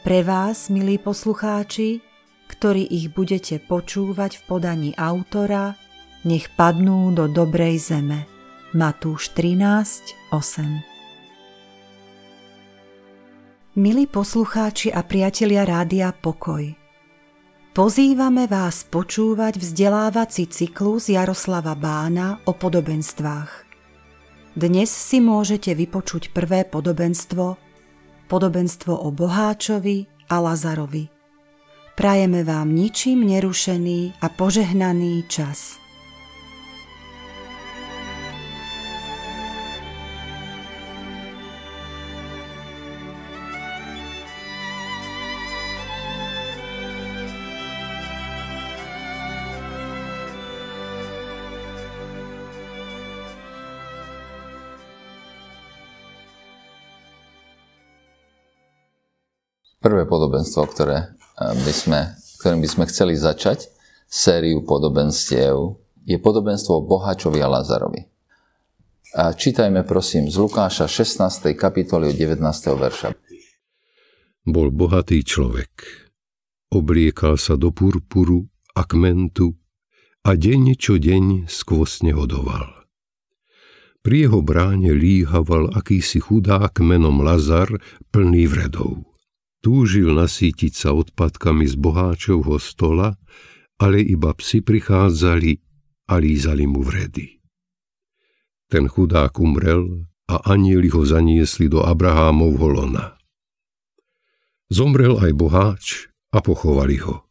pre vás, milí poslucháči, ktorí ich budete počúvať v podaní autora, nech padnú do dobrej zeme. Matúš 13, 8 Milí poslucháči a priatelia Rádia Pokoj, pozývame vás počúvať vzdelávací cyklus Jaroslava Bána o podobenstvách. Dnes si môžete vypočuť prvé podobenstvo podobenstvo o Boháčovi a Lazarovi. Prajeme vám ničím nerušený a požehnaný čas. Prvé podobenstvo, ktoré eh, by sme, ktorým by sme chceli začať, sériu podobenstiev, je podobenstvo o Bohačovi a Lazarovi. A čítajme prosím z Lukáša 16. kapitoly 19. verša. Bol bohatý človek. Obliekal sa do purpuru a kmentu a deň čo deň skvostne hodoval. Pri jeho bráne líhaval akýsi chudák menom Lazar plný vredov. Túžil nasítiť sa odpadkami z boháčovho stola, ale iba psi prichádzali a lízali mu vredy. Ten chudák umrel a anieli ho zaniesli do Abrahámovho lona. Zomrel aj boháč a pochovali ho.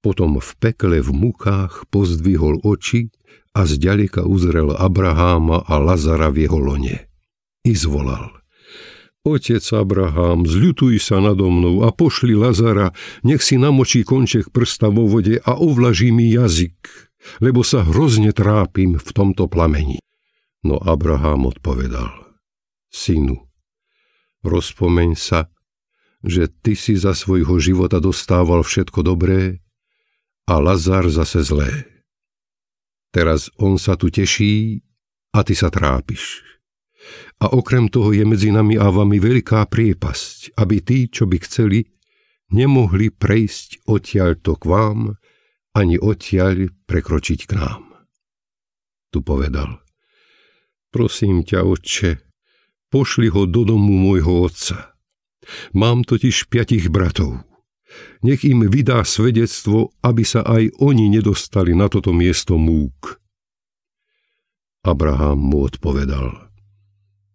Potom v pekle v mukách pozdvihol oči a zďaleka uzrel Abraháma a Lazara v jeho lone. I zvolal. Otec Abraham, zľutuj sa nado mnou a pošli Lazara, nech si namočí konček prsta vo vode a ovlaží mi jazyk, lebo sa hrozne trápim v tomto plameni. No Abraham odpovedal, synu, rozpomeň sa, že ty si za svojho života dostával všetko dobré a Lazar zase zlé. Teraz on sa tu teší a ty sa trápiš. A okrem toho je medzi nami a vami veľká priepasť, aby tí, čo by chceli, nemohli prejsť odtiaľto k vám, ani odtiaľ prekročiť k nám. Tu povedal, prosím ťa, otče, pošli ho do domu môjho otca. Mám totiž piatich bratov. Nech im vydá svedectvo, aby sa aj oni nedostali na toto miesto múk. Abraham mu odpovedal –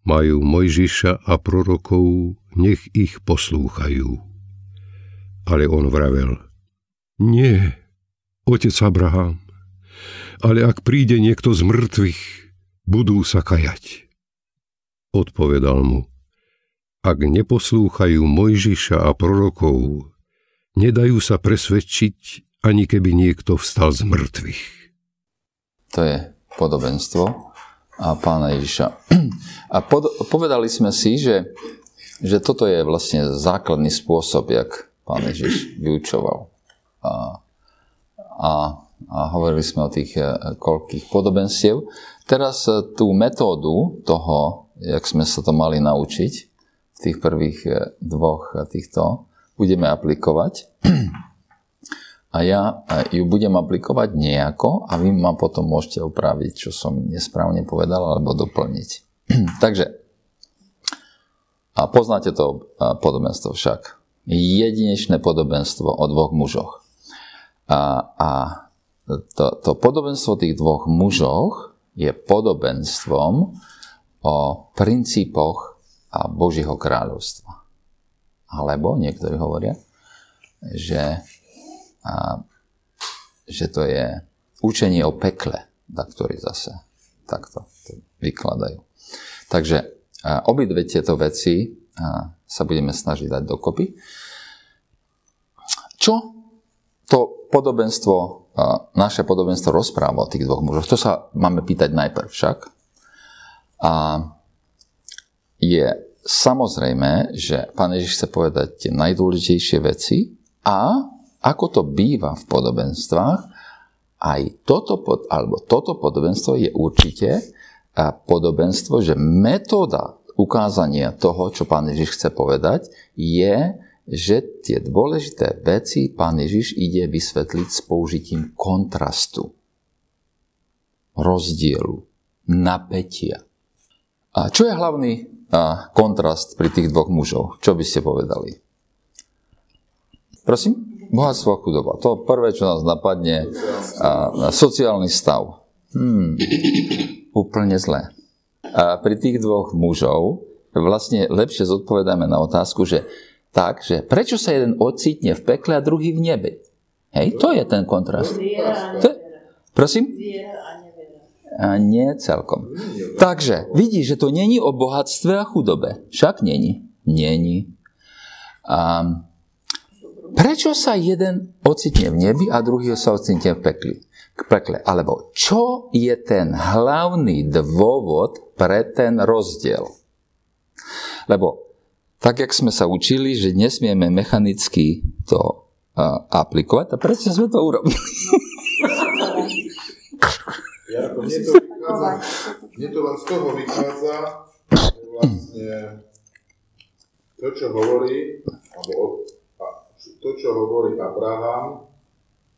majú Mojžiša a prorokov, nech ich poslúchajú. Ale on vravel, nie, otec Abraham, ale ak príde niekto z mŕtvych, budú sa kajať. Odpovedal mu, ak neposlúchajú Mojžiša a prorokov, nedajú sa presvedčiť, ani keby niekto vstal z mŕtvych. To je podobenstvo a pána Ježiša. A pod, povedali sme si, že, že toto je vlastne základný spôsob, jak pán Ježiš vyučoval. a, a, a hovorili sme o tých koľkých podobenstiev. Teraz tú metódu toho, jak sme sa to mali naučiť v tých prvých dvoch týchto, budeme aplikovať. A ja ju budem aplikovať nejako a vy ma potom môžete opraviť, čo som nesprávne povedal, alebo doplniť. Takže, a poznáte to podobenstvo však. Jedinečné podobenstvo o dvoch mužoch. A, a to, to podobenstvo tých dvoch mužoch je podobenstvom o princípoch a Božího kráľovstva. Alebo niektorí hovoria, že, a, že to je učenie o pekle, na ktorý zase takto to vykladajú. Takže obidve tieto veci sa budeme snažiť dať dokopy. Čo to podobenstvo, naše podobenstvo rozpráva o tých dvoch mužoch? To sa máme pýtať najprv však. A je samozrejme, že pán Ježiš chce povedať tie najdôležitejšie veci a ako to býva v podobenstvách, aj toto, pod, alebo toto podobenstvo je určite podobenstvo, že metóda ukázania toho, čo pán Ježiš chce povedať, je, že tie dôležité veci pán Ježiš ide vysvetliť s použitím kontrastu, rozdielu, napätia. A čo je hlavný a kontrast pri tých dvoch mužov. Čo by ste povedali? Prosím? Bohatstvo a chudoba. To prvé, čo nás napadne, a, sociálny stav. Hmm, úplne zlé. A pri tých dvoch mužov vlastne lepšie zodpovedáme na otázku, že tak, že prečo sa jeden ocitne v pekle a druhý v nebe? Hej, to je ten kontrast. To prosím? A nie celkom. Takže vidíš, že to není o bohatstve a chudobe. Však není. Není. A prečo sa jeden ocitne v nebi a druhý sa ocitne v pekli? K pekle. Alebo čo je ten hlavný dôvod pre ten rozdiel? Lebo tak, jak sme sa učili, že nesmieme mechanicky to uh, aplikovať, a prečo sme to urobili? Mne to, vychádza, mne to len z toho vychádza, že vlastne to, čo hovorí, alebo to, čo hovorí Abraham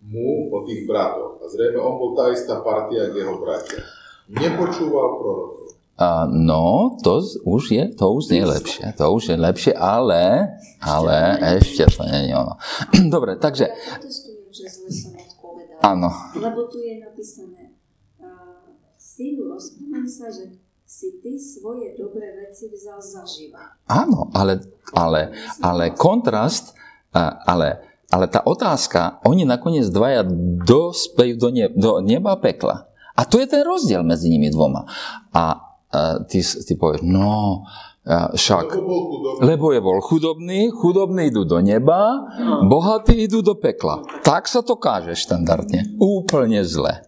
mu o tých bratoch. A zrejme on bol tá istá partia, ako jeho bratia. Nepočúval prorokov. Uh, no, to už je, to už nie je lepšie. To už je lepšie, ale, ale ešte to nie je ono. Dobre, takže... Ja protestujem, že zle som odpovedal. Áno. Lebo tu je napísané, synu, rozpomeň sa, že si ty svoje dobré veci vzal zaživa. Áno, ale, ale, ale kontrast, ale, ale tá otázka, oni nakoniec dvaja dospejú do, ne, do neba a pekla. A to je ten rozdiel medzi nimi dvoma. A, ty, ty povieš, no, však, lebo je bol chudobný, chudobní idú do neba, bohatí idú do pekla. Tak sa to káže štandardne. Úplne zle.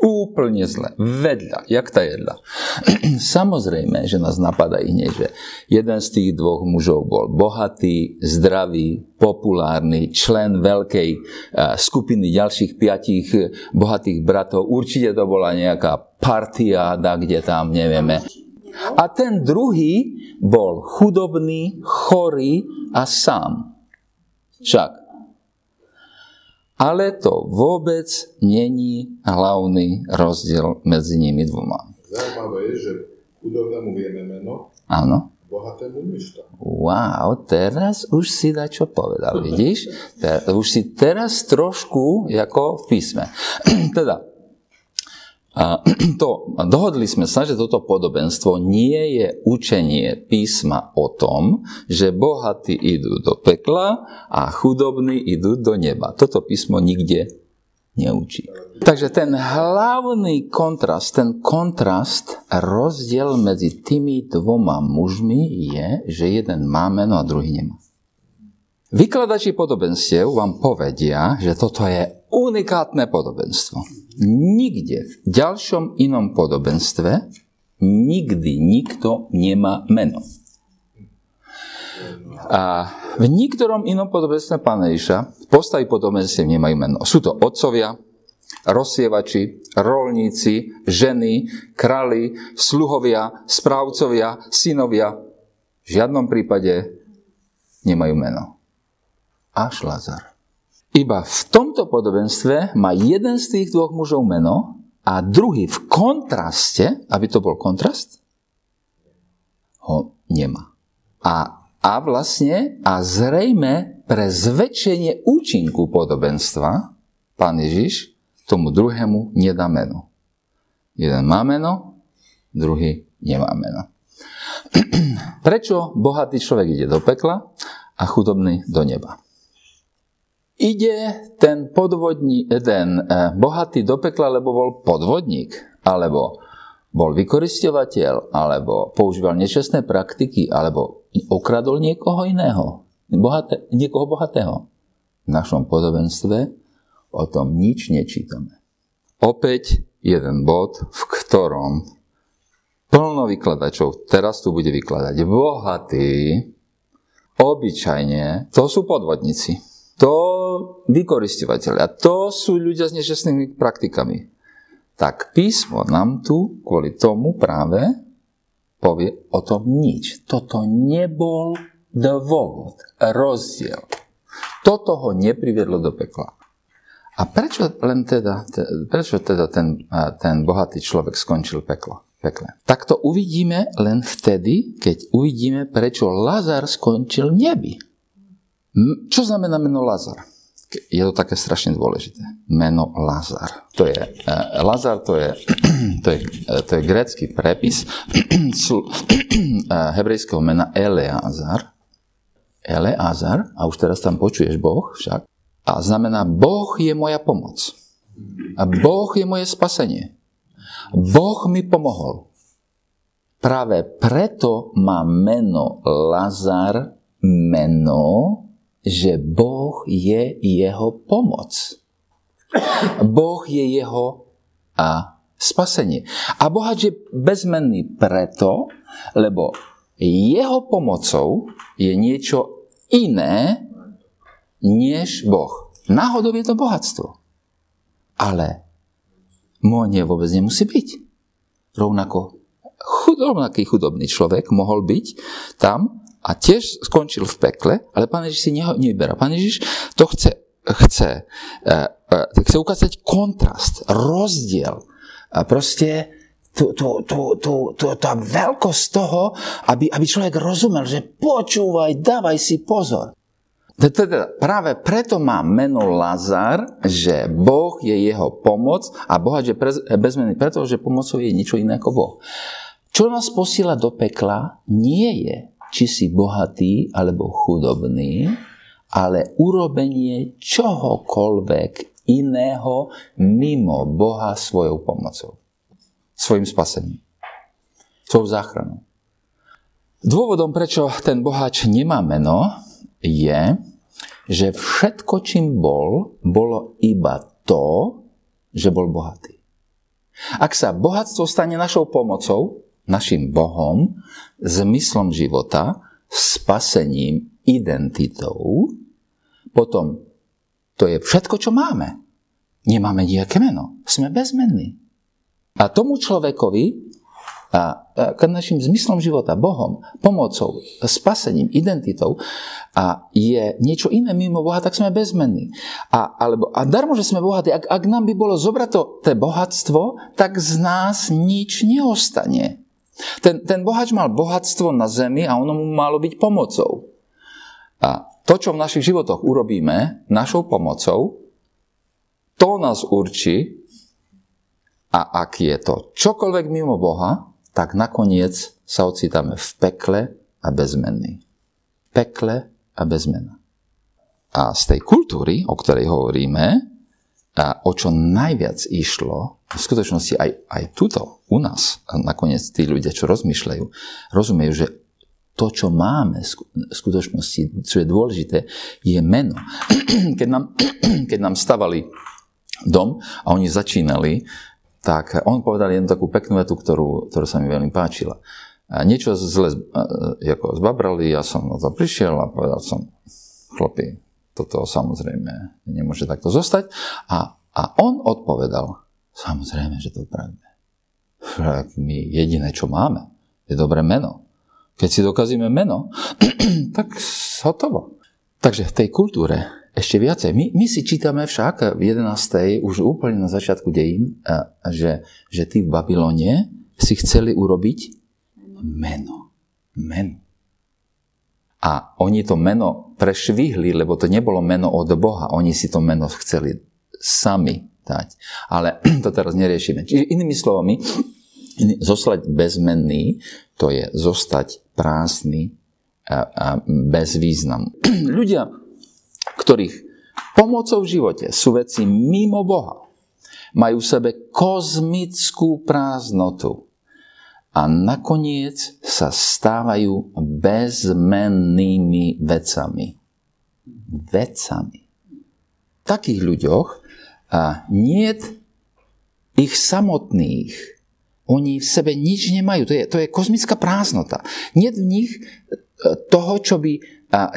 Úplne zle. Vedľa. Jak tá jedla. Samozrejme, že nás napadá hneď, že jeden z tých dvoch mužov bol bohatý, zdravý, populárny, člen veľkej uh, skupiny ďalších piatich bohatých bratov. Určite to bola nejaká partiáda, kde tam nevieme. A ten druhý bol chudobný, chorý a sám. Však ale to vôbec není hlavný rozdiel medzi nimi dvoma. Zaujímavé je, že chudobnému vieme meno, Áno. bohatému nič Wow, teraz už si da čo povedal, vidíš? Už si teraz trošku ako v písme. teda, a to, dohodli sme sa, že toto podobenstvo nie je učenie písma o tom, že bohatí idú do pekla a chudobní idú do neba. Toto písmo nikde neučí. Takže ten hlavný kontrast, ten kontrast, rozdiel medzi tými dvoma mužmi je, že jeden má meno a druhý nemá. Vykladači podobenstiev vám povedia, že toto je unikátne podobenstvo. Nikde v ďalšom inom podobenstve nikdy nikto nemá meno. A v niektorom inom podobenstve Pána Ježiša postavy podobenstiev nemajú meno. Sú to otcovia, rozsievači, rolníci, ženy, krali, sluhovia, správcovia, synovia. V žiadnom prípade nemajú meno. Až Lazar. Iba v tomto podobenstve má jeden z tých dvoch mužov meno a druhý v kontraste, aby to bol kontrast, ho nemá. A, a vlastne, a zrejme pre zväčšenie účinku podobenstva, pán Ježiš tomu druhému nedá meno. Jeden má meno, druhý nemá meno. Prečo bohatý človek ide do pekla a chudobný do neba? Ide ten podvodní, ten eh, bohatý do pekla, lebo bol podvodník, alebo bol vykoristovateľ, alebo používal nečestné praktiky, alebo okradol niekoho iného, bohaté, niekoho bohatého. V našom podobenstve o tom nič nečítame. Opäť jeden bod, v ktorom plno vykladačov teraz tu bude vykladať. Bohatí, obyčajne, to sú podvodníci. To vykoristovateľia, to sú ľudia s nečestnými praktikami. Tak písmo nám tu kvôli tomu práve povie o tom nič. Toto nebol dôvod, rozdiel. Toto ho nepriviedlo do pekla. A prečo len teda, prečo teda ten, ten bohatý človek skončil peklo? Pekle. Tak to uvidíme len vtedy, keď uvidíme, prečo Lazar skončil nebi. Čo znamená meno Lazar? Je to také strašne dôležité. Meno Lazar. To je, uh, Lazar to je, to je, uh, to je grécky prepis uh, hebrejského mena Eleazar. Eleazar, a už teraz tam počuješ Boh však, a znamená, Boh je moja pomoc. A Boh je moje spasenie. Boh mi pomohol. Práve preto má meno Lazar meno, že Boh je jeho pomoc. Boh je jeho a spasenie. A bohač je bezmenný preto, lebo jeho pomocou je niečo iné, než Boh. Náhodou je to bohatstvo. Ale nie vôbec nemusí byť. Rovnako chud, chudobný človek mohol byť tam a tiež skončil v pekle, ale pán Ježiš si neho nevyberá. Pán Ježiš to chce, chce, uh, uh, chce ukázať kontrast, rozdiel. A proste tu, tu, tu, tu, tu, tá veľkosť toho, aby, aby človek rozumel, že počúvaj, dávaj si pozor. Teda práve preto má meno Lazar, že Boh je jeho pomoc a Boha je bezmenný, pretože pomocou je niečo iné ako Boh. Čo nás posiela do pekla, nie je, či si bohatý alebo chudobný, ale urobenie čohokoľvek iného mimo Boha svojou pomocou. Svojim spasením. Svojou záchranou. Dôvodom, prečo ten boháč nemá meno, je, že všetko, čím bol, bolo iba to, že bol bohatý. Ak sa bohatstvo stane našou pomocou, našim Bohom, zmyslom života, spasením, identitou, potom to je všetko, čo máme. Nemáme nejaké meno. Sme bezmenní. A tomu človekovi a našim zmyslom života, Bohom, pomocou, spasením, identitou a je niečo iné mimo Boha, tak sme bezmenní. A, alebo, a darmo, že sme bohatí, ak, ak nám by bolo zobrať to bohatstvo, tak z nás nič neostane. Ten, ten bohač mal bohatstvo na zemi a ono mu malo byť pomocou. A to, čo v našich životoch urobíme našou pomocou, to nás určí, a ak je to čokoľvek mimo Boha, tak nakoniec sa ocitáme v pekle a bezmenný. Pekle a bezmena. A z tej kultúry, o ktorej hovoríme, a o čo najviac išlo, v skutočnosti aj, aj tuto, u nás, a nakoniec tí ľudia, čo rozmýšľajú, rozumejú, že to, čo máme v skutočnosti, čo je dôležité, je meno. Keď nám, keď nám stavali dom a oni začínali tak on povedal jednu takú peknú vetu, ktorú, ktorú sa mi veľmi páčila. a niečo zle ako zbabrali, ja som na to prišiel a povedal som, chlapi, toto samozrejme nemôže takto zostať. A, a on odpovedal, samozrejme, že to pravíme. My jediné, čo máme, je dobré meno. Keď si dokazíme meno, tak hotovo. Takže v tej kultúre ešte viacej. My, my si čítame však v 11. už úplne na začiatku dejín, že, že tí v Babylone si chceli urobiť meno. Meno. A oni to meno prešvihli, lebo to nebolo meno od Boha. Oni si to meno chceli sami dať. Ale to teraz neriešime. Čiže inými slovami, zostať bezmenný, to je zostať prázdny a, a bez významu. Ľudia, ktorých pomocou v živote sú veci mimo Boha, majú v sebe kozmickú prázdnotu a nakoniec sa stávajú bezmennými vecami. Vecami. V takých ľuďoch nie ich samotných. Oni v sebe nič nemajú. To je, to je kozmická prázdnota. Nie v nich e, toho, čo by,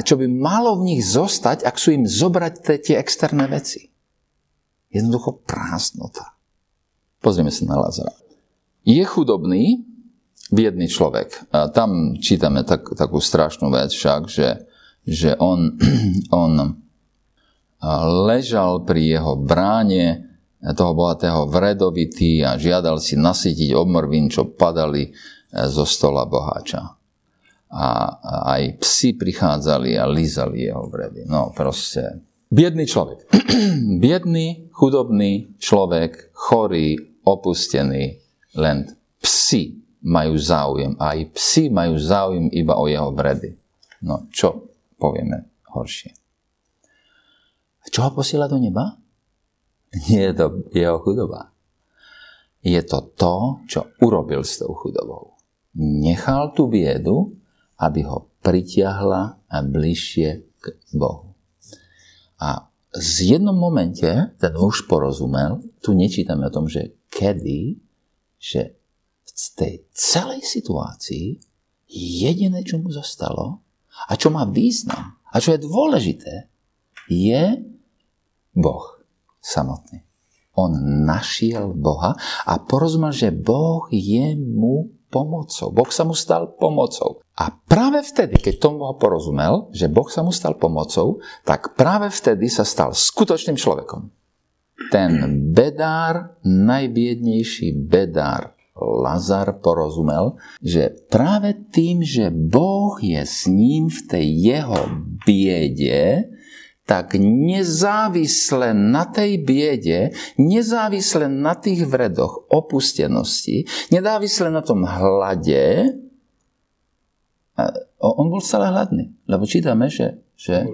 čo by malo v nich zostať, ak sú im zobrať tie externé veci. Jednoducho prázdnota. Pozrieme sa na Lazara. Je chudobný, biedný človek. A tam čítame tak, takú strašnú vec však, že, že on, on ležal pri jeho bráne toho bohatého vredovitý a žiadal si nasytiť obmrvín, čo padali e, zo stola boháča. A aj psi prichádzali a lízali jeho vredy. No proste. Biedný človek. Biedný, chudobný človek, chorý, opustený, len psi majú záujem. A aj psi majú záujem iba o jeho vredy. No čo povieme horšie? Čo ho posiela do neba? Nie je to jeho chudoba. Je to to, čo urobil s tou chudobou. Nechal tú biedu, aby ho pritiahla a bližšie k Bohu. A z jednom momente ten muž porozumel, tu nečítame o tom, že kedy, že z tej celej situácii jediné, čo mu zostalo a čo má význam a čo je dôležité, je Boh samotný. On našiel Boha a porozumel, že Boh je mu pomocou. Boh sa mu stal pomocou. A práve vtedy, keď tomu porozumel, že Boh sa mu stal pomocou, tak práve vtedy sa stal skutočným človekom. Ten bedár, najbiednejší bedár Lazar porozumel, že práve tým, že Boh je s ním v tej jeho biede, tak nezávisle na tej biede, nezávisle na tých vredoch opustenosti, nezávisle na tom hlade, on bol stále hladný. Lebo čítame, že, že,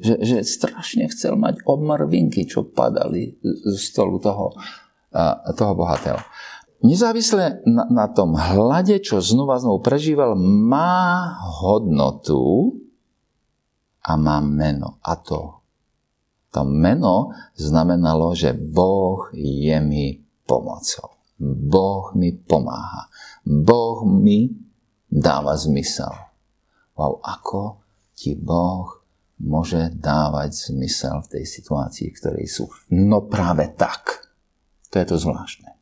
že, že strašne chcel mať obmrvinky, čo padali z stolu toho, toho bohatého nezávisle na, na tom hlade, čo znova znovu prežíval, má hodnotu a má meno. A to, to meno znamenalo, že Boh je mi pomocou. Boh mi pomáha. Boh mi dáva zmysel. Wow, ako ti Boh môže dávať zmysel v tej situácii, v ktorej sú. No práve tak. To je to zvláštne.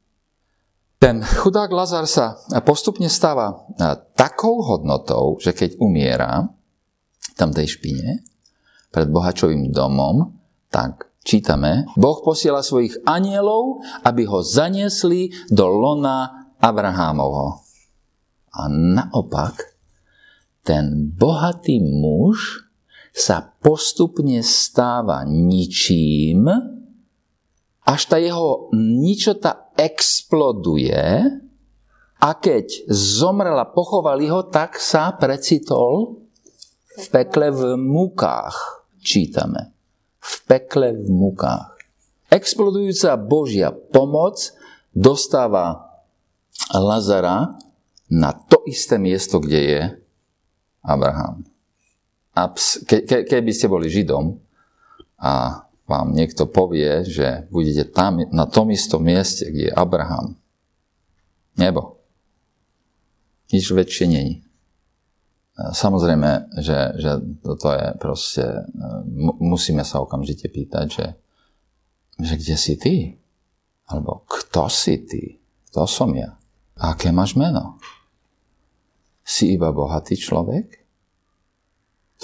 Ten chudák Lazar sa postupne stáva takou hodnotou, že keď umiera tam tej špine pred bohačovým domom, tak čítame, Boh posiela svojich anielov, aby ho zaniesli do lona Abrahámovho. A naopak, ten bohatý muž sa postupne stáva ničím, až tá jeho ničota exploduje a keď zomrel a pochovali ho, tak sa precitol v pekle v mukách. Čítame. V pekle v mukách. Explodujúca Božia pomoc dostáva Lazara na to isté miesto, kde je Abraham. A ke, ke, keby ste boli Židom a vám niekto povie, že budete tam na tom istom mieste, kde je Abraham. Nebo. Nič väčšie není. Samozrejme, že, že toto je proste, musíme sa okamžite pýtať, že, že kde si ty? Alebo kto si ty? Kto som ja? Aké máš meno? Si iba bohatý človek?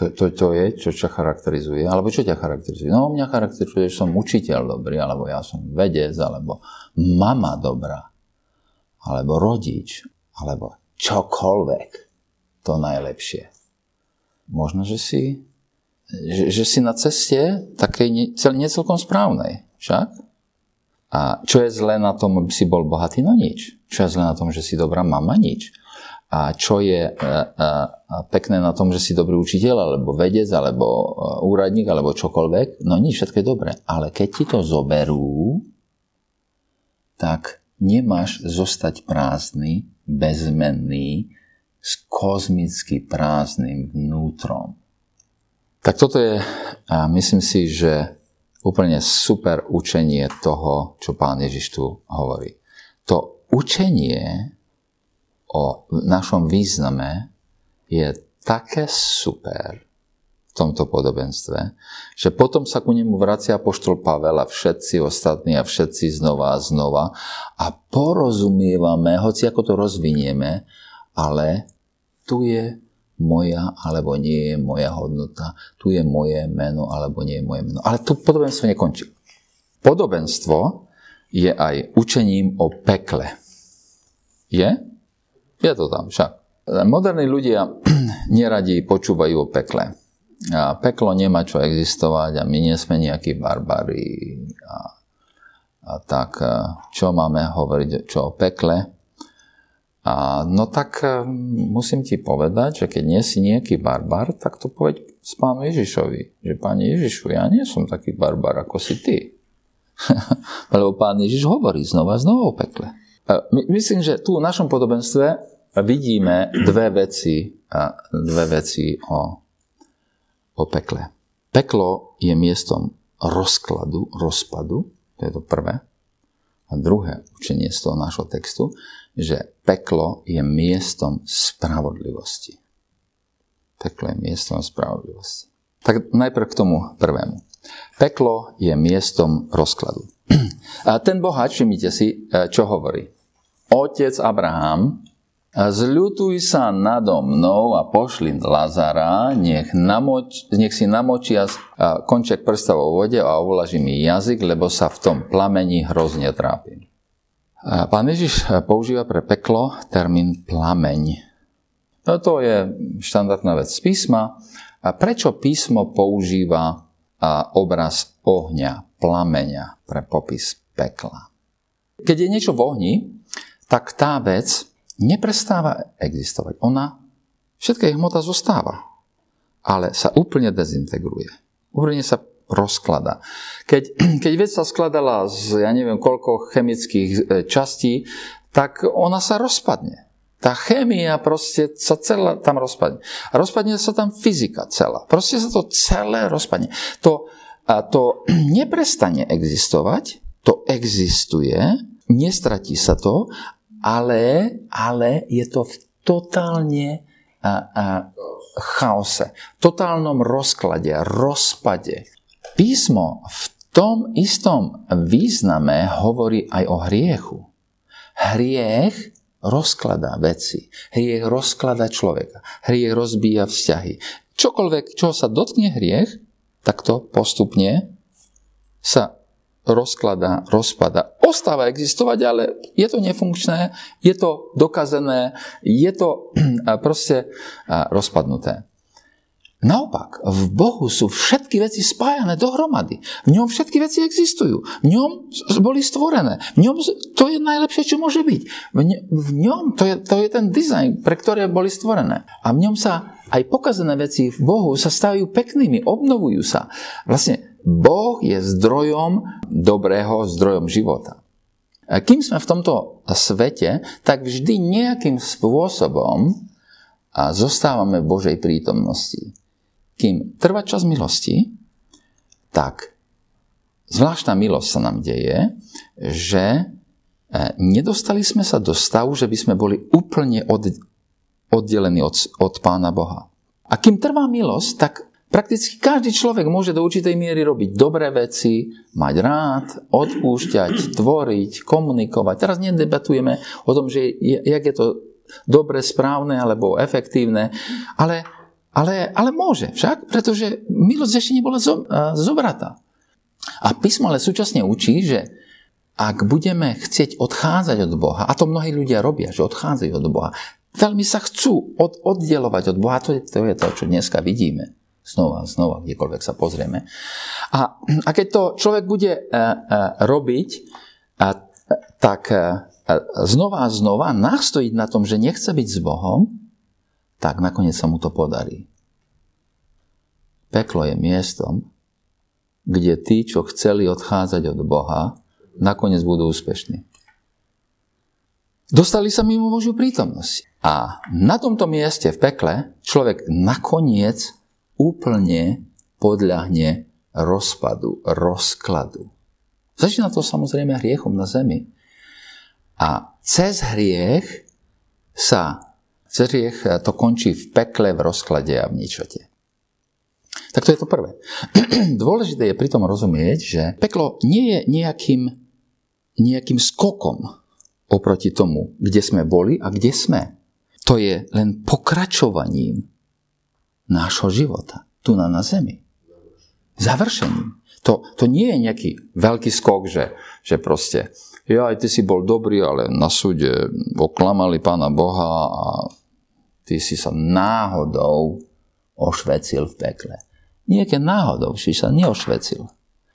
To, to, to je, čo ťa charakterizuje. Alebo čo ťa charakterizuje? No, mňa charakterizuje, že som učiteľ dobrý, alebo ja som vedec, alebo mama dobrá, alebo rodič, alebo čokoľvek to najlepšie. Možno, že si, že, že si na ceste takej nie, necelkom správnej. Však? A čo je zlé na tom, aby si bol bohatý? No nič. Čo je zlé na tom, že si dobrá mama? Nič. A čo je a, a, a pekné na tom, že si dobrý učiteľ, alebo vedec, alebo úradník, alebo čokoľvek? No nič, všetko je dobré. Ale keď ti to zoberú, tak nemáš zostať prázdny, bezmenný, s kozmicky prázdnym vnútrom. Tak toto je, myslím si, že úplne super učenie toho, čo pán Ježiš tu hovorí. To učenie o našom význame je také super v tomto podobenstve, že potom sa ku nemu vracia poštol Pavel a všetci ostatní a všetci znova a znova a porozumievame, hoci ako to rozvinieme, ale tu je moja alebo nie je moja hodnota, tu je moje meno alebo nie je moje meno. Ale tu podobenstvo nekončí. Podobenstvo je aj učením o pekle. Je? Je to tam však. Moderní ľudia neradi počúvajú o pekle. A peklo nemá čo existovať a my nie sme nejakí barbari. A, a tak, čo máme hovoriť čo o pekle? A, no tak e, musím ti povedať, že keď nie si nejaký barbar, tak to povedť s pánu Ježišovi. Že pán Ježišu, ja nie som taký barbar ako si ty. Lebo pán Ježiš hovorí znova znova o pekle. My, myslím, že tu v našom podobenstve vidíme dve veci, dve veci o, o pekle. Peklo je miestom rozkladu, rozpadu, to je to prvé. A druhé učenie z toho nášho textu, že peklo je miestom spravodlivosti. Peklo je miestom spravodlivosti. Tak najprv k tomu prvému. Peklo je miestom rozkladu. A ten bohač, všimnite si, e, čo hovorí. Otec Abraham, zľutuj sa nado mnou a pošli Lazara, nech, namoč, nech si namočia konček prsta vo vode a ovlaží mi jazyk, lebo sa v tom plamení hrozne trápim. Pán Ježiš používa pre peklo termín plameň. No to je štandardná vec z písma. A prečo písmo používa obraz ohňa, plameňa pre popis pekla? Keď je niečo v ohni, tak tá vec neprestáva existovať. Ona, všetká ich hmota zostáva, ale sa úplne dezintegruje. Úplne sa rozklada. Keď, keď vec sa skladala z, ja neviem, koľko chemických e, častí, tak ona sa rozpadne. Tá chémia proste sa celá tam rozpadne. Rozpadne sa tam fyzika celá. Proste sa to celé rozpadne. To, a to neprestane existovať, to existuje, nestratí sa to, ale, ale je to v totálne a, a, chaose, totálnom rozklade, rozpade. Písmo v tom istom význame hovorí aj o hriechu. Hriech rozkladá veci. Hriech rozkladá človeka. Hriech rozbíja vzťahy. Čokoľvek, čo sa dotkne hriech, tak to postupne sa rozkladá, rozpada. Ostáva existovať, ale je to nefunkčné, je to dokazené, je to proste rozpadnuté. Naopak, v Bohu sú všetky veci spájané dohromady. V ňom všetky veci existujú. V ňom boli stvorené. V ňom to je najlepšie, čo môže byť. V ňom to je, to je ten dizajn, pre ktoré boli stvorené. A v ňom sa aj pokazené veci v Bohu sa stávajú peknými, obnovujú sa. Vlastne Boh je zdrojom dobrého, zdrojom života. Kým sme v tomto svete, tak vždy nejakým spôsobom zostávame v Božej prítomnosti kým trvá čas milosti, tak zvláštna milosť sa nám deje, že e, nedostali sme sa do stavu, že by sme boli úplne od, oddelený od, od Pána Boha. A kým trvá milosť, tak prakticky každý človek môže do určitej miery robiť dobré veci, mať rád, odpúšťať, tvoriť, komunikovať. Teraz nedebatujeme o tom, že je, jak je to dobre, správne alebo efektívne, ale, ale, ale môže však, pretože milosť ešte nebola zobratá. A písmo ale súčasne učí, že ak budeme chcieť odchádzať od Boha, a to mnohí ľudia robia, že odchádzajú od Boha, veľmi sa chcú od, oddelovať od Boha. To je to, čo dneska vidíme. Znova, znova, kdekoľvek sa pozrieme. A, a keď to človek bude uh, uh, robiť, tak uh, znova a znova nastojiť na tom, že nechce byť s Bohom, tak nakoniec sa mu to podarí. Peklo je miestom, kde tí, čo chceli odchádzať od Boha, nakoniec budú úspešní. Dostali sa mimo Božiu prítomnosť. A na tomto mieste v pekle človek nakoniec úplne podľahne rozpadu, rozkladu. Začína to samozrejme hriechom na zemi. A cez hriech sa, cez hriech to končí v pekle, v rozklade a v ničote. Tak to je to prvé. Dôležité je pritom rozumieť, že peklo nie je nejakým, nejakým skokom oproti tomu, kde sme boli a kde sme to je len pokračovaním nášho života tu na, na zemi. Završením. To, to nie je nejaký veľký skok, že, že proste ja, aj ty si bol dobrý, ale na súde oklamali pána Boha a ty si sa náhodou ošvecil v pekle. Nie náhodou si sa neošvecil.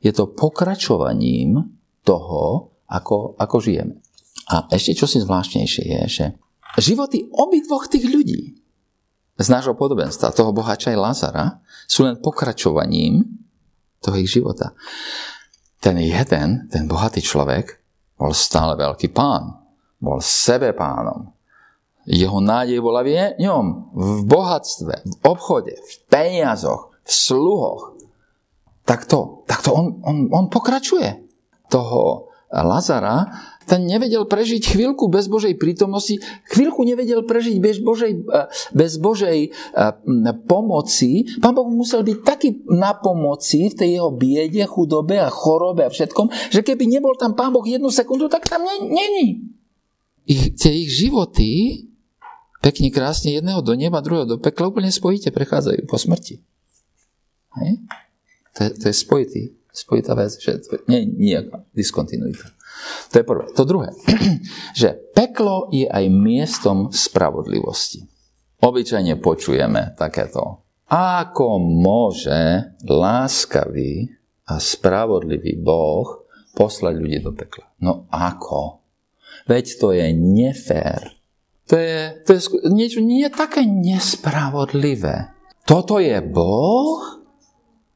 Je to pokračovaním toho, ako, ako žijeme. A ešte čo si zvláštnejšie je, že Životy obidvoch tých ľudí z nášho podobenstva, toho bohača aj Lazara, sú len pokračovaním toho ich života. Ten jeden, ten bohatý človek, bol stále veľký pán. Bol sebe pánom. Jeho nádej bola v ňom, v bohatstve, v obchode, v peniazoch, v sluhoch. Takto, takto on, on, on pokračuje. Toho Lazara ten nevedel prežiť chvíľku bez Božej prítomnosti, chvíľku nevedel prežiť bez Božej, eh, bez Božej eh, pomoci. Pán Boh musel byť taký na pomoci v tej jeho biede, chudobe a chorobe a všetkom, že keby nebol tam Pán Boh jednu sekundu, tak tam není. Ich, tie ich životy pekne krásne jedného do neba, druhého do pekla úplne spojite, prechádzajú po smrti. Hej? To, je, to je spojitý, spojitá vec, že to nie je nejaká diskontinuita. To je prvé. To druhé, že peklo je aj miestom spravodlivosti. Obyčajne počujeme takéto. Ako môže láskavý a spravodlivý Boh poslať ľudí do pekla? No ako? Veď to je nefér. To je, to je niečo nie také nespravodlivé. Toto je Boh,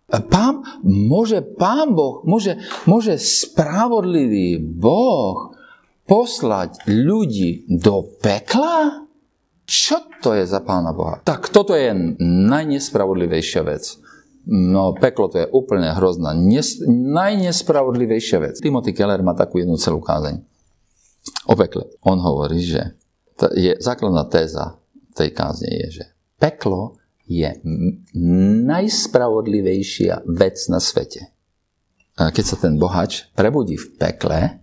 Pán, môže Pán Boh, môže, môže spravodlivý Boh poslať ľudí do pekla? Čo to je za Pána Boha? Tak toto je najnespravodlivejšia vec. No, peklo to je úplne hrozná, nes, najnespravodlivejšia vec. Timothy Keller má takú jednu celú kázeň o pekle. On hovorí, že je základná téza tej kázne je, že peklo je najspravodlivejšia vec na svete. Keď sa ten bohač prebudí v pekle,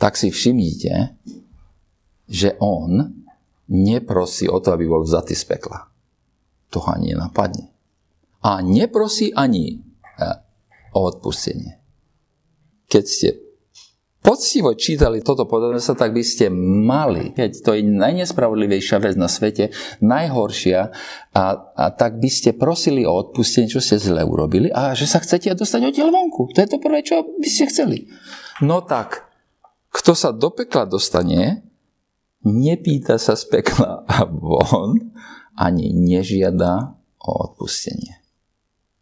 tak si všimnite, že on neprosí o to, aby bol vzatý z pekla. To ani nenapadne. A neprosí ani e, o odpustenie. Keď ste poctivo čítali toto sa tak by ste mali, keď to je najnespravodlivejšia vec na svete, najhoršia, a, a tak by ste prosili o odpustenie, čo ste zle urobili a že sa chcete dostať odtiaľ vonku. To je to prvé, čo by ste chceli. No tak, kto sa do pekla dostane, nepýta sa z pekla a von, ani nežiada o odpustenie.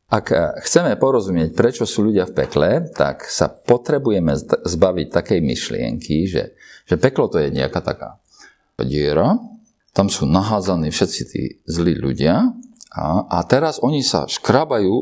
Ak eh, chceme porozumieť, prečo sú ľudia v pekle, tak sa potrebujeme zbaviť takej myšlienky, že, že peklo to je nejaká taká diera, tam sú nahádzaní všetci tí zlí ľudia a, a teraz oni sa škrabajú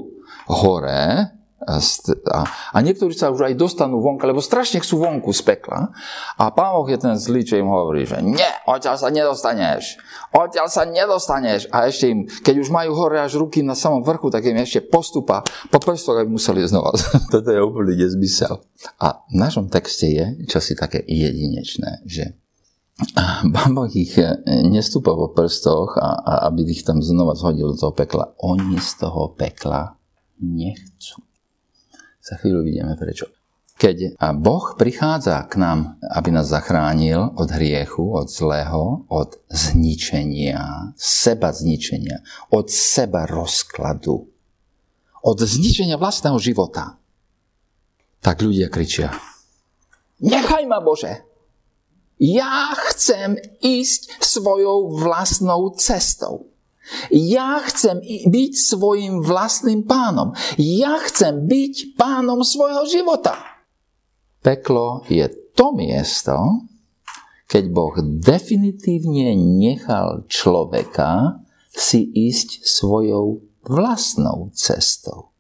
hore A, a niektorí sa už aj dostanú vonka, lebo strašne chcú vonku z pekla. A pán Boh je ten zlý, čo im hovorí, že nie, odtiaľ sa nedostaneš. Odtiaľ sa nedostaneš. A ešte im, keď už majú hore až ruky na samom vrchu, tak im ešte postupa po prstoch, aby museli znova. Toto je úplne nezmysel. A v našom texte je čosi také jedinečné, že Pán Boh ich nestúpa po prstoch, a, a aby ich tam znova zhodil do toho pekla. Oni z toho pekla nechcú. Za chvíľu vidíme prečo. Keď Boh prichádza k nám, aby nás zachránil od hriechu, od zlého, od zničenia, seba zničenia, od seba rozkladu, od zničenia vlastného života, tak ľudia kričia, nechaj ma Bože, ja chcem ísť svojou vlastnou cestou. Ja chcem byť svojim vlastným pánom. Ja chcem byť pánom svojho života. Peklo je to miesto, keď Boh definitívne nechal človeka si ísť svojou vlastnou cestou.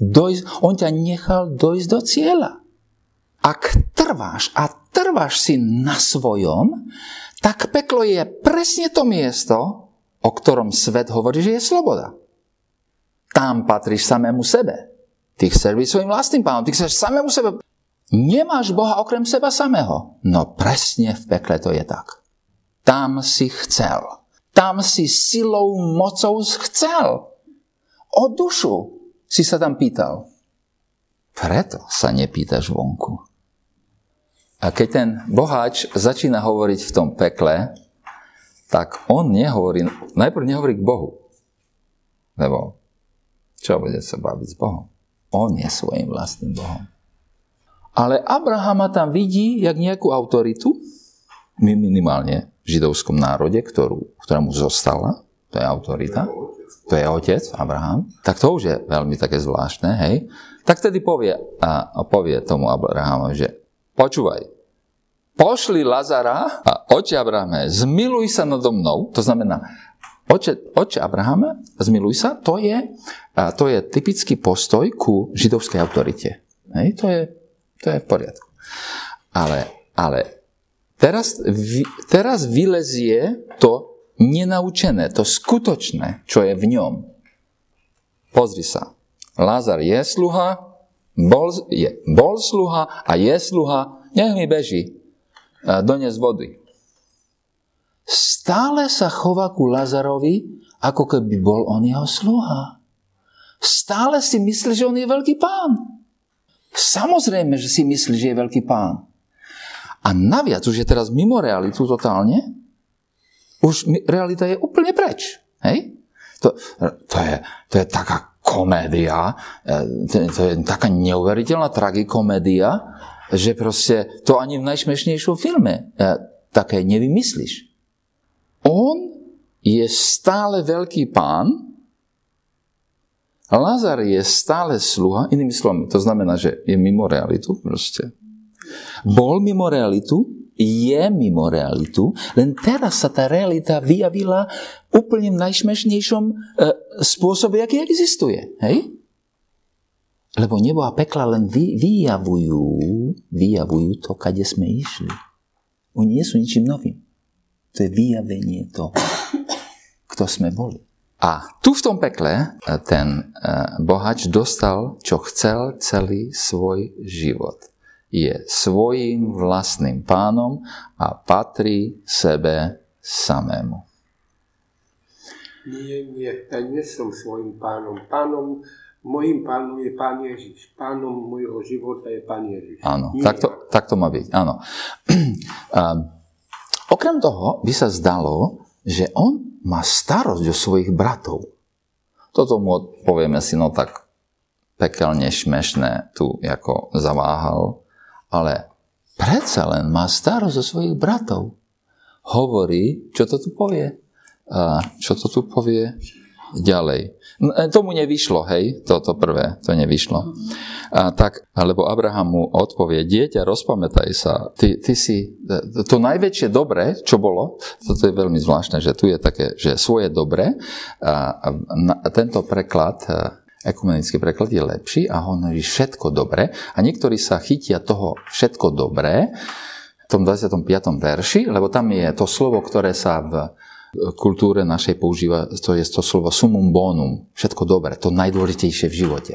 Dojsť, on ťa nechal dojsť do cieľa. Ak trváš a trváš si na svojom, tak peklo je presne to miesto, o ktorom svet hovorí, že je sloboda. Tam patríš samému sebe. Ty chceš byť svojim vlastným pánom, ty chceš samému sebe. Nemáš Boha okrem seba samého. No presne v pekle to je tak. Tam si chcel. Tam si silou, mocou chcel. O dušu si sa tam pýtal. Preto sa nepýtaš vonku. A keď ten boháč začína hovoriť v tom pekle, tak on nehovorí, najprv nehovorí k Bohu. Lebo čo bude sa baviť s Bohom? On je svojim vlastným Bohom. Ale Abrahama tam vidí jak nejakú autoritu, minimálne v židovskom národe, ktorú, ktorá mu zostala, to je autorita, to je otec, Abraham, tak to už je veľmi také zvláštne, hej. Tak tedy povie, a, a povie tomu Abrahamovi, že počúvaj, pošli Lazara a oče Abrahame, zmiluj sa nado mnou, to znamená, oče, oče Abrahame, zmiluj sa, to je, to je typický postoj ku židovskej autorite. Hej, to, je, to je v poriadku. Ale, ale teraz, teraz vylezie to nenaučené, to skutočné, čo je v ňom. Pozri sa. Lázar je sluha, bol, je, bol sluha a je sluha, nech mi beží doniesť vody. Stále sa chová ku Lazarovi, ako keby bol on jeho sluha. Stále si myslí, že on je veľký pán. Samozrejme, že si myslí, že je veľký pán. A naviac, už je teraz mimo realitu totálne, už realita je úplne preč. Hej? To, to, je, to je taká komédia, e, to, je taká neuveriteľná tragikomédia, že proste to ani v najsmešnejšom filme e, také nevymyslíš. On je stále veľký pán, Lazar je stále sluha, inými slovami, to znamená, že je mimo realitu proste. Bol mimo realitu, je mimo realitu, len teraz sa tá realita vyjavila úplne v najsmešnejšom e, spôsobe, aký existuje. Hej? Lebo nebo a pekla len vy, vyjavujú, vyjavujú to, kade sme išli. Oni nie sú ničím novým. To je vyjavenie toho, kto sme boli. A tu v tom pekle eh, ten eh, bohač dostal, čo chcel celý svoj život. Je svojím vlastným pánom a patrí sebe samému. Nie, nie, ja nie som svojím pánom. Pánom Mojím pánom je Pán Ježiš. Pánom môjho života je Pán Ježiš. Áno, tak to, tak to má byť. Áno. Okrem toho by sa zdalo, že on má starosť o svojich bratov. Toto mu povieme si, no tak pekelne šmešné tu ako zaváhal, ale predsa len má starosť o svojich bratov. Hovorí, čo to tu povie? A čo to tu povie? Ďalej. E, tomu nevyšlo, hej, toto prvé, to nevyšlo. A tak, alebo Abraham mu odpovie, dieťa, rozpamätaj sa, ty, ty si, e, to najväčšie dobre, čo bolo, toto je veľmi zvláštne, že tu je také, že svoje dobre, a, a, a tento preklad, a, Ekumenický preklad je lepší a hovorí všetko dobre. A niektorí sa chytia toho všetko dobré v tom 25. verši, lebo tam je to slovo, ktoré sa v kultúre našej používa, to je to slovo sumum bonum. Všetko dobre, to najdôležitejšie v živote.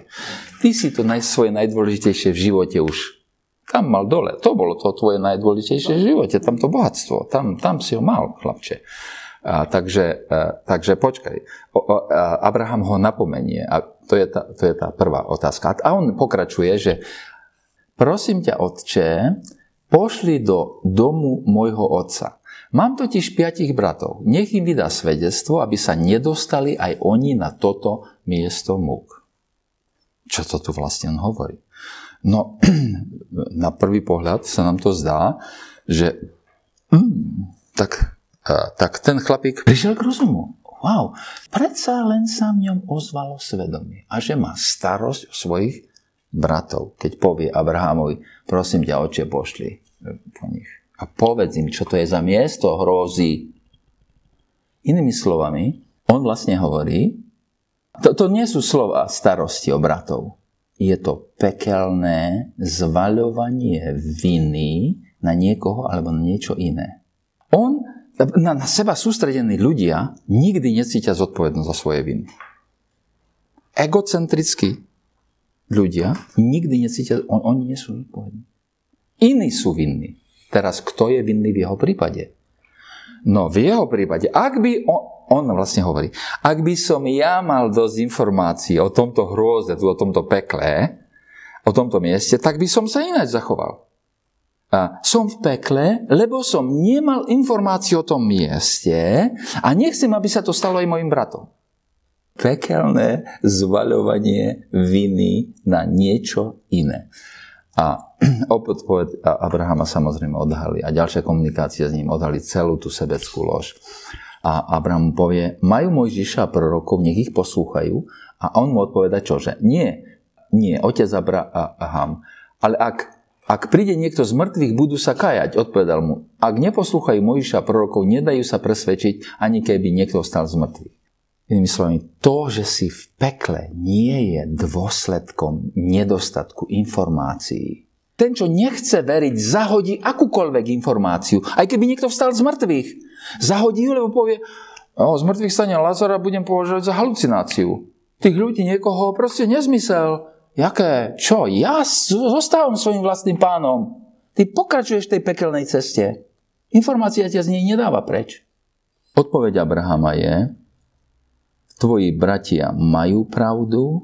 Ty si to naj, svoje najdôležitejšie v živote už tam mal dole. To bolo to tvoje najdôležitejšie v živote, tam to bohatstvo. Tam, tam si ho mal, chlapče. A, takže, a, takže počkaj. O, o, a Abraham ho napomenie. A to je, tá, to je tá prvá otázka. A on pokračuje, že prosím ťa, otče, pošli do domu môjho otca. Mám totiž piatich bratov. Nech im vydá svedectvo, aby sa nedostali aj oni na toto miesto múk. Čo to tu vlastne on hovorí? No, na prvý pohľad sa nám to zdá, že mm, tak tak ten chlapík prišiel k rozumu. Wow, predsa len sa v ňom ozvalo svedomie a že má starosť o svojich bratov. Keď povie Abrahamovi, prosím ťa, oče, pošli po nich. A povedz im, čo to je za miesto hrozí. Inými slovami, on vlastne hovorí, to, to nie sú slova starosti o bratov. Je to pekelné zvaľovanie viny na niekoho alebo na niečo iné. On na, na seba sústredení ľudia nikdy necítia zodpovednosť za svoje viny. Egocentrickí ľudia nikdy necítia, on, oni nie sú zodpovední. Iní sú vinní. Teraz, kto je vinný v jeho prípade? No, v jeho prípade, ak by, on, on vlastne hovorí, ak by som ja mal dosť informácií o tomto hrôze, o tomto pekle, o tomto mieste, tak by som sa ináč zachoval som v pekle, lebo som nemal informáciu o tom mieste a nechcem, aby sa to stalo aj mojim bratom. Pekelné zvaľovanie viny na niečo iné. A odpoveď Abrahama samozrejme odhalí a ďalšia komunikácia s ním odhalí celú tú sebeckú lož. A Abraham povie, majú Mojžiša a prorokov, nech ich poslúchajú. A on mu odpoveda čože? Nie, nie, otec Abraham. Ale ak ak príde niekto z mŕtvych, budú sa kajať, odpovedal mu. Ak neposlúchajú Mojžiša prorokov, nedajú sa presvedčiť, ani keby niekto stal z mŕtvych. Inými slovami, to, že si v pekle, nie je dôsledkom nedostatku informácií. Ten, čo nechce veriť, zahodí akúkoľvek informáciu, aj keby niekto vstal z mŕtvych. Zahodí ju, lebo povie, o, z mŕtvych stane Lazara budem považovať za halucináciu. Tých ľudí niekoho proste nezmysel. Jaké? Čo? Ja zostávam svojim vlastným pánom. Ty pokračuješ v tej pekelnej ceste. Informácia ťa z nej nedáva preč. Odpoveď Abrahama je, tvoji bratia majú pravdu,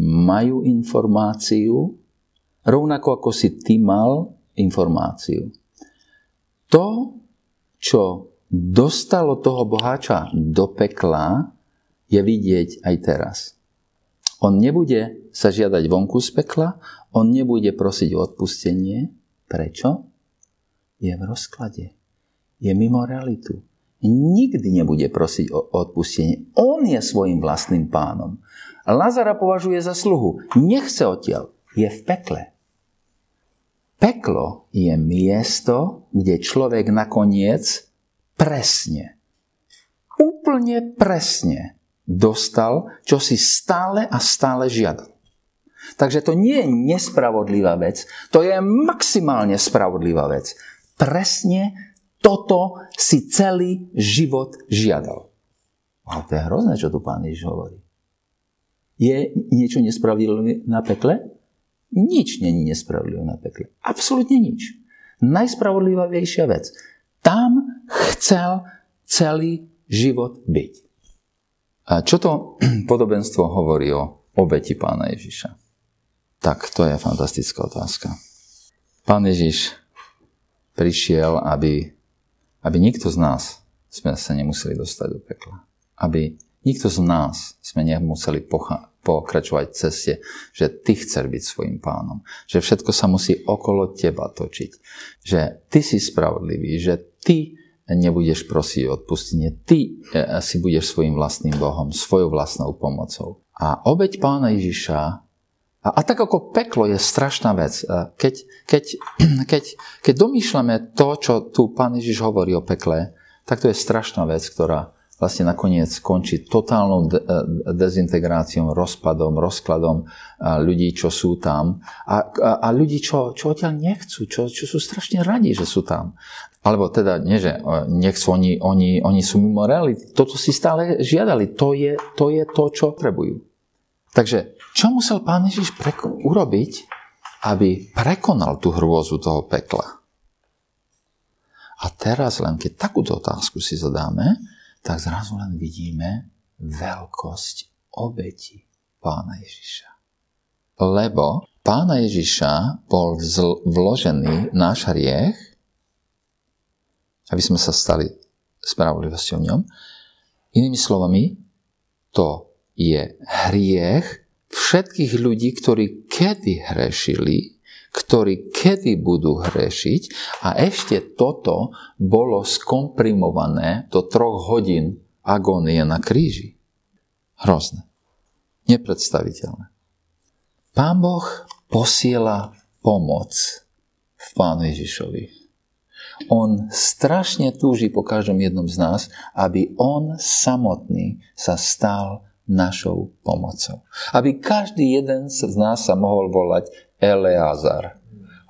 majú informáciu, rovnako ako si ty mal informáciu. To, čo dostalo toho boháča do pekla, je vidieť aj teraz. On nebude sa žiadať vonku z pekla, on nebude prosiť o odpustenie. Prečo? Je v rozklade. Je mimo realitu. Nikdy nebude prosiť o odpustenie. On je svojim vlastným pánom. Lazara považuje za sluhu. Nechce odtiaľ. Je v pekle. Peklo je miesto, kde človek nakoniec presne, úplne presne dostal, čo si stále a stále žiadal. Takže to nie je nespravodlivá vec, to je maximálne spravodlivá vec. Presne toto si celý život žiadal. Ale to je hrozné, čo tu pán Ježiš hovorí. Je niečo nespravodlivé na pekle? Nič není nespravodlivé na pekle. Absolutne nič. Najspravodlivejšia vec. Tam chcel celý život byť. A čo to podobenstvo hovorí o obeti pána Ježiša? Tak to je fantastická otázka. Pán Ježiš prišiel, aby, aby nikto z nás sme sa nemuseli dostať do pekla. Aby nikto z nás sme nemuseli pocha- pokračovať ceste, že ty chceš byť svojim pánom. Že všetko sa musí okolo teba točiť. Že ty si spravodlivý, že ty nebudeš prosiť o odpustenie. Ty e, si budeš svojim vlastným Bohom, svojou vlastnou pomocou. A obeď pána Ježiša, a, a tak ako peklo je strašná vec, e, keď, keď, keď, keď domýšľame to, čo tu pán Ježiš hovorí o pekle, tak to je strašná vec, ktorá vlastne nakoniec skončí totálnou de- dezintegráciou, rozpadom, rozkladom ľudí, čo sú tam a, a, a ľudí, čo, čo odtiaľ nechcú, čo, čo sú strašne radi, že sú tam. Alebo teda, nie že nechcú, oni, oni, oni sú mimo reality. Toto si stále žiadali. To je to, je to čo potrebujú. Takže, čo musel pán Ježiš preko- urobiť, aby prekonal tú hrôzu toho pekla? A teraz len, keď takúto otázku si zadáme, tak zrazu len vidíme veľkosť obeti pána Ježiša. Lebo pána Ježiša bol vložený náš hriech, aby sme sa stali spravodlivosťou v ňom. Inými slovami, to je hriech všetkých ľudí, ktorí kedy hrešili ktorí kedy budú hrešiť a ešte toto bolo skomprimované do troch hodín agónie na kríži. Hrozné. Nepredstaviteľné. Pán Boh posiela pomoc v Pánu Ježišovi. On strašne túži po každom jednom z nás, aby on samotný sa stal našou pomocou. Aby každý jeden z nás sa mohol volať Eleazar.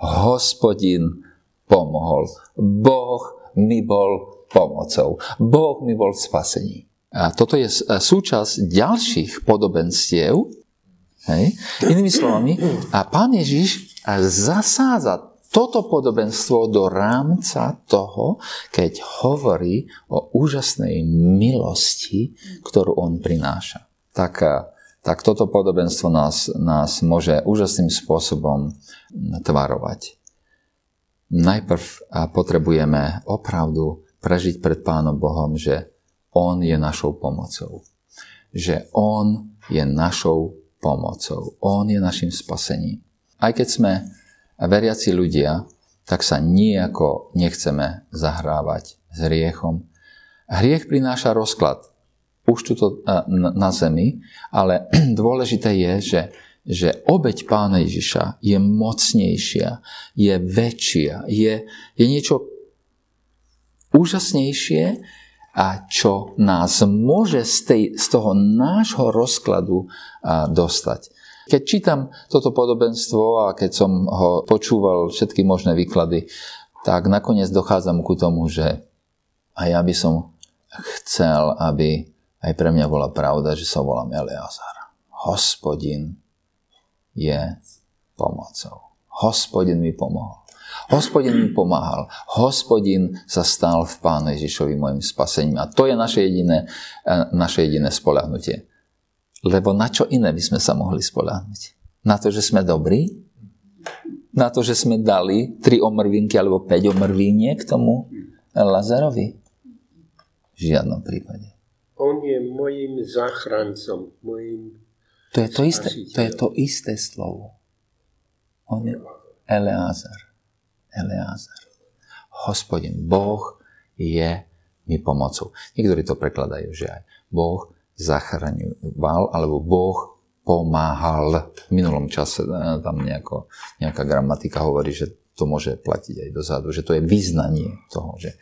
Hospodin pomohol. Boh mi bol pomocou. Boh mi bol v spasení. A toto je súčasť ďalších podobenstiev. Hej. Inými slovami, a pán Ježiš zasádza toto podobenstvo do rámca toho, keď hovorí o úžasnej milosti, ktorú on prináša. Tak tak toto podobenstvo nás, nás môže úžasným spôsobom tvarovať. Najprv potrebujeme opravdu prežiť pred Pánom Bohom, že On je našou pomocou. Že On je našou pomocou. On je našim spasením. Aj keď sme veriaci ľudia, tak sa nejako nechceme zahrávať s hriechom. Hriech prináša rozklad už tuto na zemi, ale dôležité je, že, že obeď Pána Ježiša je mocnejšia, je väčšia, je, je niečo úžasnejšie a čo nás môže z, tej, z toho nášho rozkladu dostať. Keď čítam toto podobenstvo a keď som ho počúval všetky možné výklady, tak nakoniec dochádzam ku tomu, že a ja by som chcel, aby aj pre mňa bola pravda, že sa volám Eleazar. Hospodin je pomocou. Hospodin mi pomohol. Hospodin mi pomáhal. Hospodin sa stal v Pánu Ježišovi môjim spasením. A to je naše jediné, e, naše jediné spolahnutie. Lebo na čo iné by sme sa mohli spolahnuť? Na to, že sme dobrí? Na to, že sme dali tri omrvinky alebo 5 omrvíniek k tomu Lazarovi? V žiadnom prípade. On je mojim záchrancom, mojim To je to isté, to je to isté slovo. On je Eleazar. Eleazar. Hospodin, Boh je mi pomocou. Niektorí to prekladajú, že aj Boh zachraňoval, alebo Boh pomáhal. V minulom čase eh, tam nejako, nejaká gramatika hovorí, že to môže platiť aj dozadu, že to je vyznanie toho, že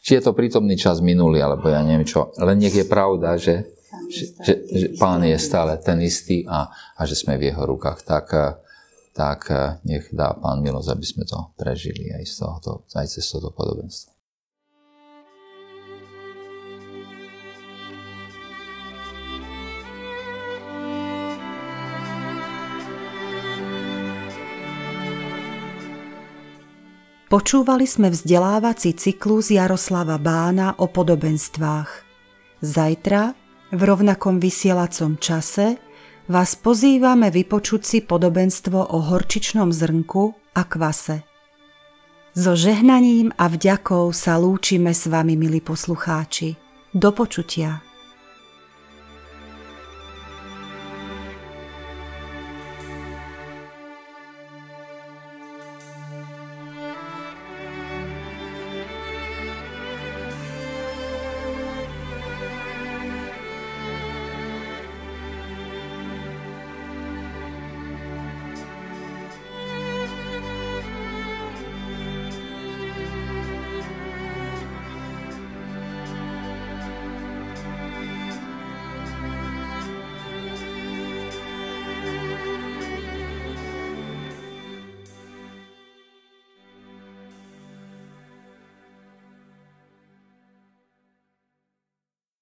či je to prítomný čas minulý, alebo ja neviem čo, len nech je pravda, že, že, že, že pán je stále ten istý a, a že sme v jeho rukách, tak, tak nech dá pán milosť, aby sme to prežili aj, z tohoto, aj cez toto podobenstvo. Počúvali sme vzdelávací cyklus Jaroslava Bána o podobenstvách. Zajtra, v rovnakom vysielacom čase, vás pozývame vypočuť si podobenstvo o horčičnom zrnku a kvase. So žehnaním a vďakou sa lúčime s vami, milí poslucháči. Do počutia.